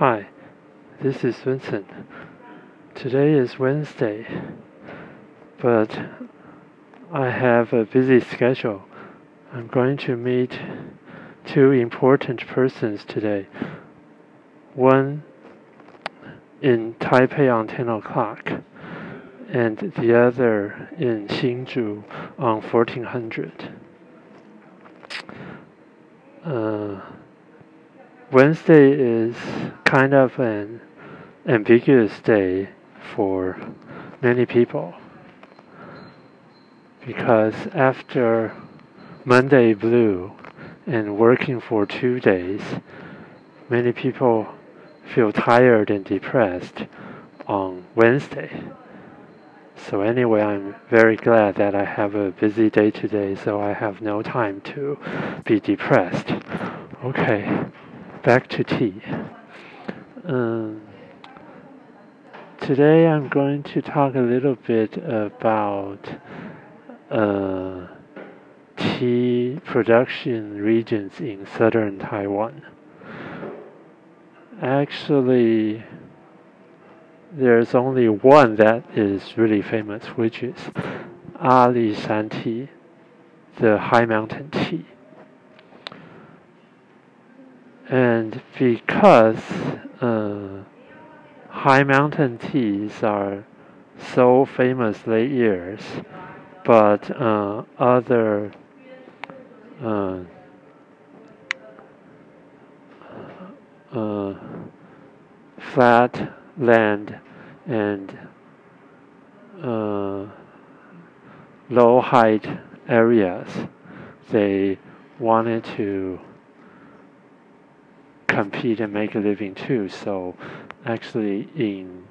Hi, this is Vincent. Today is Wednesday, but I have a busy schedule. I'm going to meet two important persons today. One in Taipei on 10 o'clock, and the other in Hsinchu on 1400. Uh, Wednesday is kind of an ambiguous day for many people because after Monday blue and working for two days, many people feel tired and depressed on Wednesday. So anyway, I'm very glad that I have a busy day today, so I have no time to be depressed. Okay back to tea. Um, today I'm going to talk a little bit about uh, tea production regions in southern Taiwan. Actually, there's only one that is really famous, which is Ali Shan tea, the high mountain tea. And because uh, high mountain teas are so famous late years, but uh, other uh, uh, flat land and uh, low height areas, they wanted to compete and make a living too. So actually in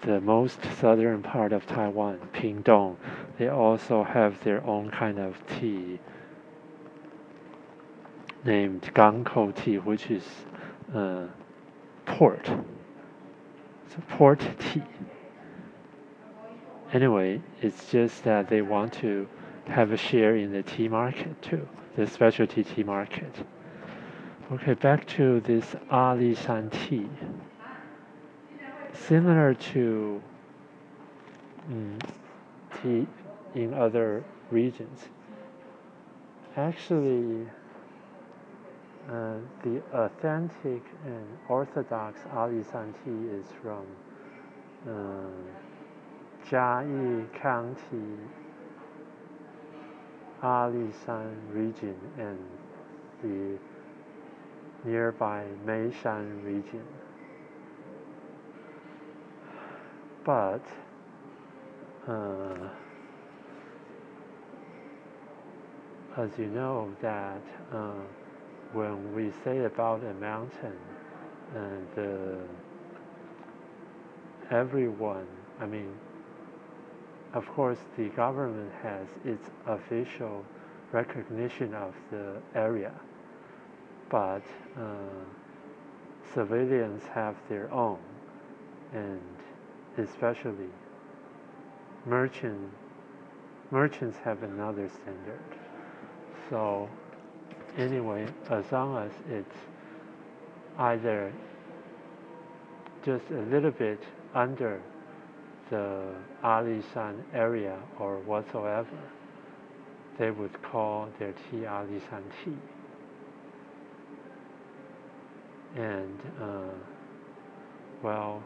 the most southern part of Taiwan, Pingdong, they also have their own kind of tea named Gangkou tea, which is uh, port. It's a port tea. Anyway, it's just that they want to have a share in the tea market too, the specialty tea market. Okay, back to this Ali Shan tea. Similar to mm, tea in other regions. Actually, uh, the authentic and orthodox Ali Shan tea is from uh, Jiayi County, Ali Shan region, and the nearby Meishan region. But uh, as you know that uh, when we say about a mountain and uh, everyone, I mean, of course the government has its official recognition of the area but uh, civilians have their own, and especially merchant merchants have another standard. So anyway, as long as it's either just a little bit under the Ali Shan area or whatsoever, they would call their tea Ali Shan tea and uh, well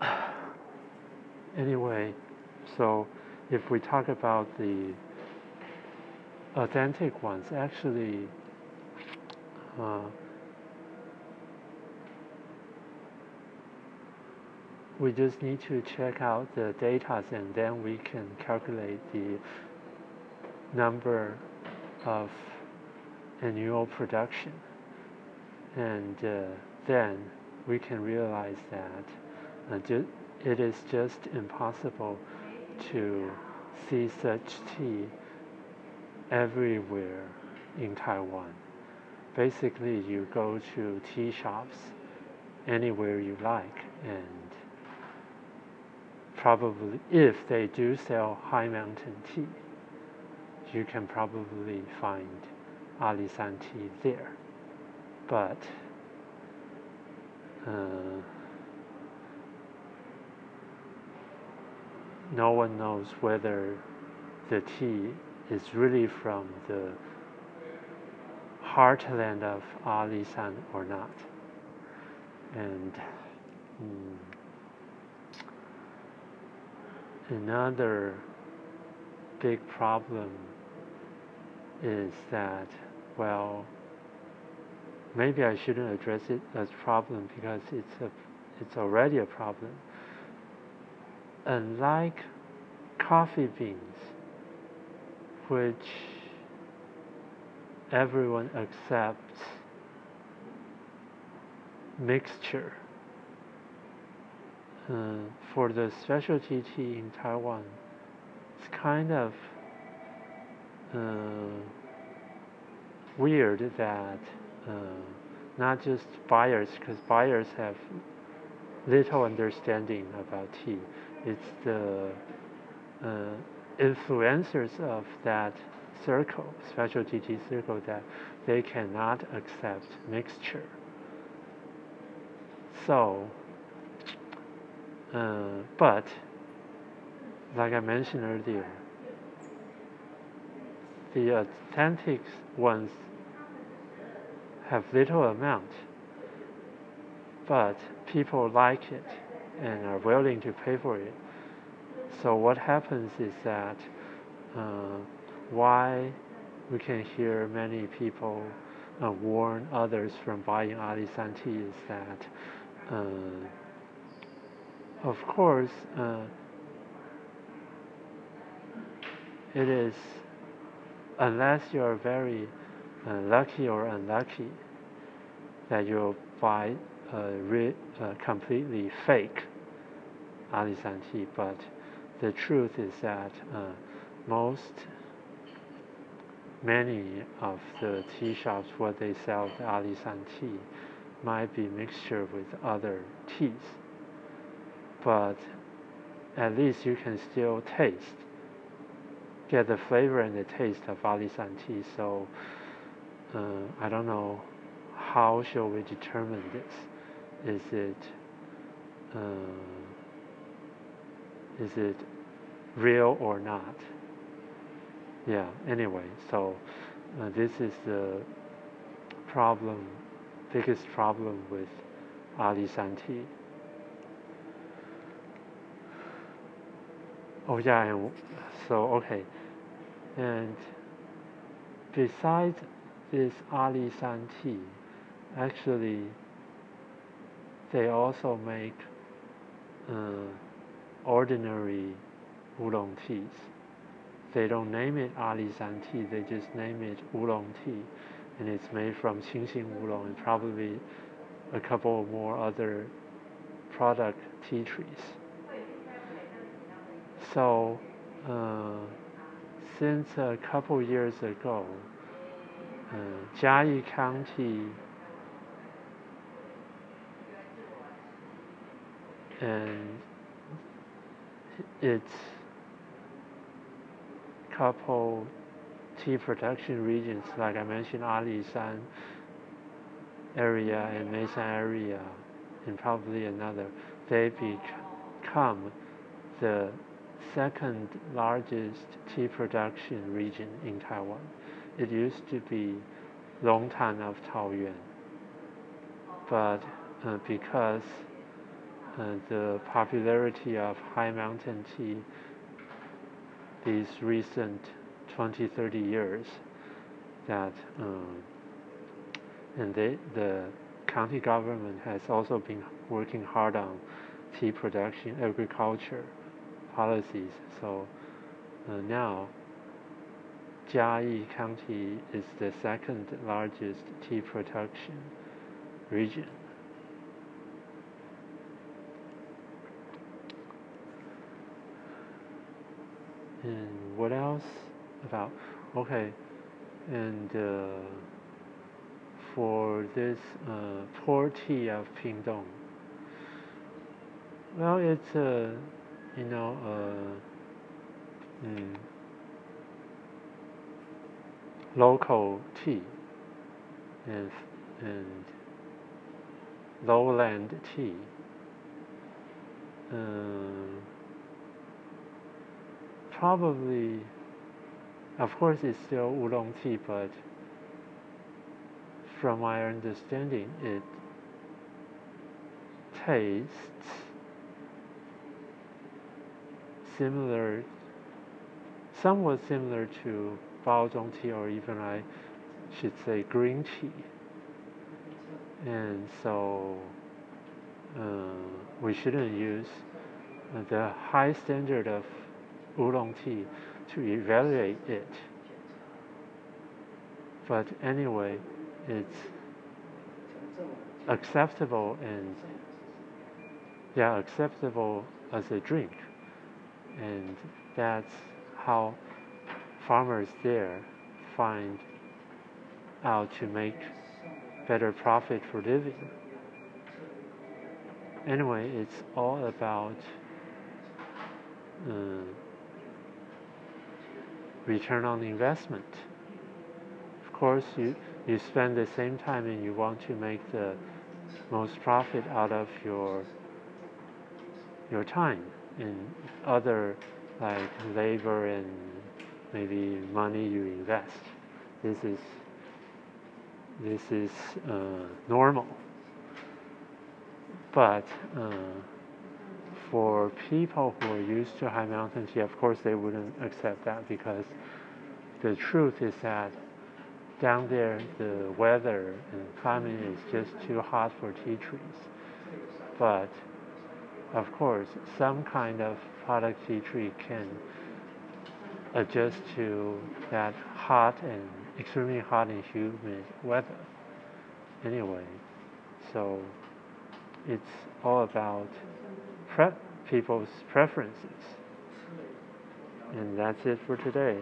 anyway so if we talk about the authentic ones actually uh, we just need to check out the data and then we can calculate the number of annual production and uh, then we can realize that uh, it is just impossible to see such tea everywhere in Taiwan. Basically, you go to tea shops anywhere you like, and probably if they do sell high mountain tea, you can probably find Ali Shan tea there but uh, no one knows whether the tea is really from the heartland of Alishan or not. And mm, another big problem is that, well, maybe I shouldn't address it as problem because it's a, it's already a problem. Unlike coffee beans, which everyone accepts mixture. Uh, for the specialty tea in Taiwan, it's kind of uh, weird that not just buyers, because buyers have little understanding about tea. It's the uh, influencers of that circle, specialty tea circle, that they cannot accept mixture. So, uh, but like I mentioned earlier, the authentic ones have little amount, but people like it and are willing to pay for it. So what happens is that uh, why we can hear many people uh, warn others from buying Alishan tea is that, uh, of course, uh, it is unless you are very lucky or unlucky that you'll buy a completely fake Alishan tea, but the truth is that uh, most many of the tea shops where they sell the Alishan tea might be mixture with other teas but at least you can still taste get the flavor and the taste of Alishan tea so uh, I don't know how shall we determine this. Is it uh, is it real or not? Yeah anyway so uh, this is the problem biggest problem with Ali Shan tea. oh yeah and so okay. And besides this Ali Shan tea actually they also make uh, ordinary oolong teas they don't name it Ali Shan tea, they just name it oolong tea. And it's made from Qingxing oolong and probably a couple more other product tea trees. So, uh, since a couple years ago, Jiayi County and it's couple tea production regions, like I mentioned, Alishan area and Meishan area, and probably another, they become the second largest tea production region in Taiwan. It used to be Longtan of Taoyuan, but uh, because uh, the popularity of high mountain tea these recent 20, 30 years that um, and they, the county government has also been working hard on tea production agriculture policies. So uh, now Jiayi County is the second largest tea production region. and what else about okay and uh, for this uh, poor tea of Pingdong well it's a you know uh, mm, local tea and and lowland tea. Um, probably, of course, it's still oolong tea, but from my understanding, it tastes similar, somewhat similar to Baozhong tea, or even I should say green tea. And so uh, we shouldn't use the high standard of oolong tea to evaluate it. But anyway, it's acceptable and yeah, acceptable as a drink. And that's how farmers there find out to make better profit for living. Anyway, it's all about uh, return on investment. Of course, you, you spend the same time and you want to make the most profit out of your your time in other like labor and maybe money you invest. This is this is uh, normal. But uh, for people who are used to high mountain tea, of course they wouldn't accept that because the truth is that down there the weather and climate is just too hot for tea trees. But of course, some kind of product tea tree can adjust to that hot and extremely hot and humid weather. Anyway, so it's all about pre- people's preferences. And that's it for today.